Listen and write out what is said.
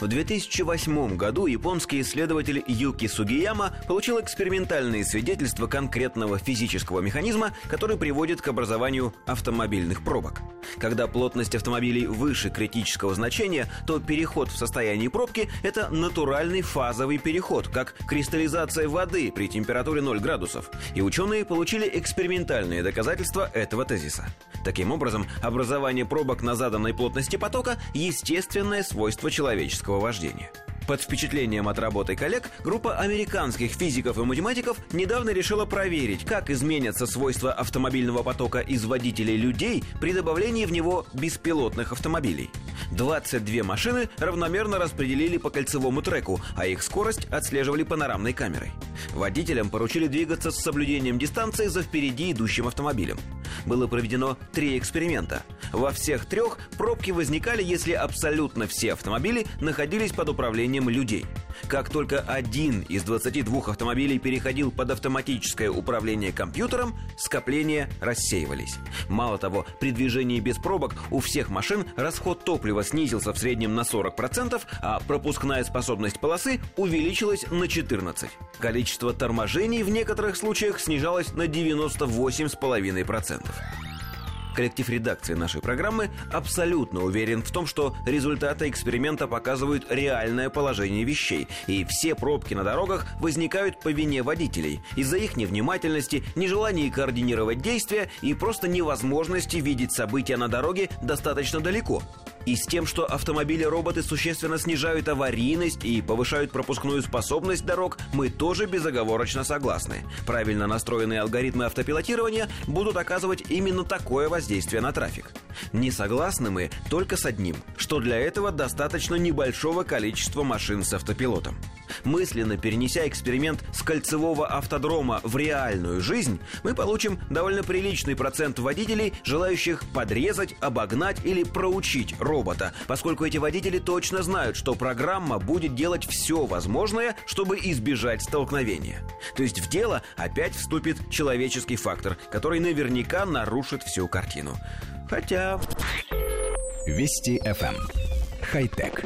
В 2008 году японский исследователь Юки Сугияма получил экспериментальные свидетельства конкретного физического механизма, который приводит к образованию автомобильных пробок. Когда плотность автомобилей выше критического значения, то переход в состоянии пробки – это натуральный фазовый переход, как кристаллизация воды при температуре 0 градусов. И ученые получили экспериментальные доказательства этого тезиса. Таким образом, образование пробок на заданной плотности потока – естественное свойство человеческого вождения. Под впечатлением от работы коллег, группа американских физиков и математиков недавно решила проверить, как изменятся свойства автомобильного потока из водителей людей при добавлении в него беспилотных автомобилей. 22 машины равномерно распределили по кольцевому треку, а их скорость отслеживали панорамной камерой. Водителям поручили двигаться с соблюдением дистанции за впереди идущим автомобилем. Было проведено три эксперимента. Во всех трех пробки возникали, если абсолютно все автомобили находились под управлением людей. Как только один из 22 автомобилей переходил под автоматическое управление компьютером, скопления рассеивались. Мало того, при движении без пробок у всех машин расход топлива снизился в среднем на 40%, а пропускная способность полосы увеличилась на 14%. Количество торможений в некоторых случаях снижалось на 98,5%. Коллектив редакции нашей программы абсолютно уверен в том, что результаты эксперимента показывают реальное положение вещей, и все пробки на дорогах возникают по вине водителей из-за их невнимательности, нежелания координировать действия и просто невозможности видеть события на дороге достаточно далеко. И с тем, что автомобили-роботы существенно снижают аварийность и повышают пропускную способность дорог, мы тоже безоговорочно согласны. Правильно настроенные алгоритмы автопилотирования будут оказывать именно такое воздействие на трафик. Не согласны мы только с одним, что для этого достаточно небольшого количества машин с автопилотом. Мысленно перенеся эксперимент с кольцевого автодрома в реальную жизнь, мы получим довольно приличный процент водителей, желающих подрезать, обогнать или проучить робота, поскольку эти водители точно знают, что программа будет делать все возможное, чтобы избежать столкновения. То есть в дело опять вступит человеческий фактор, который наверняка нарушит всю картину. Хотя... Вести FM. Эм. Хай-тек.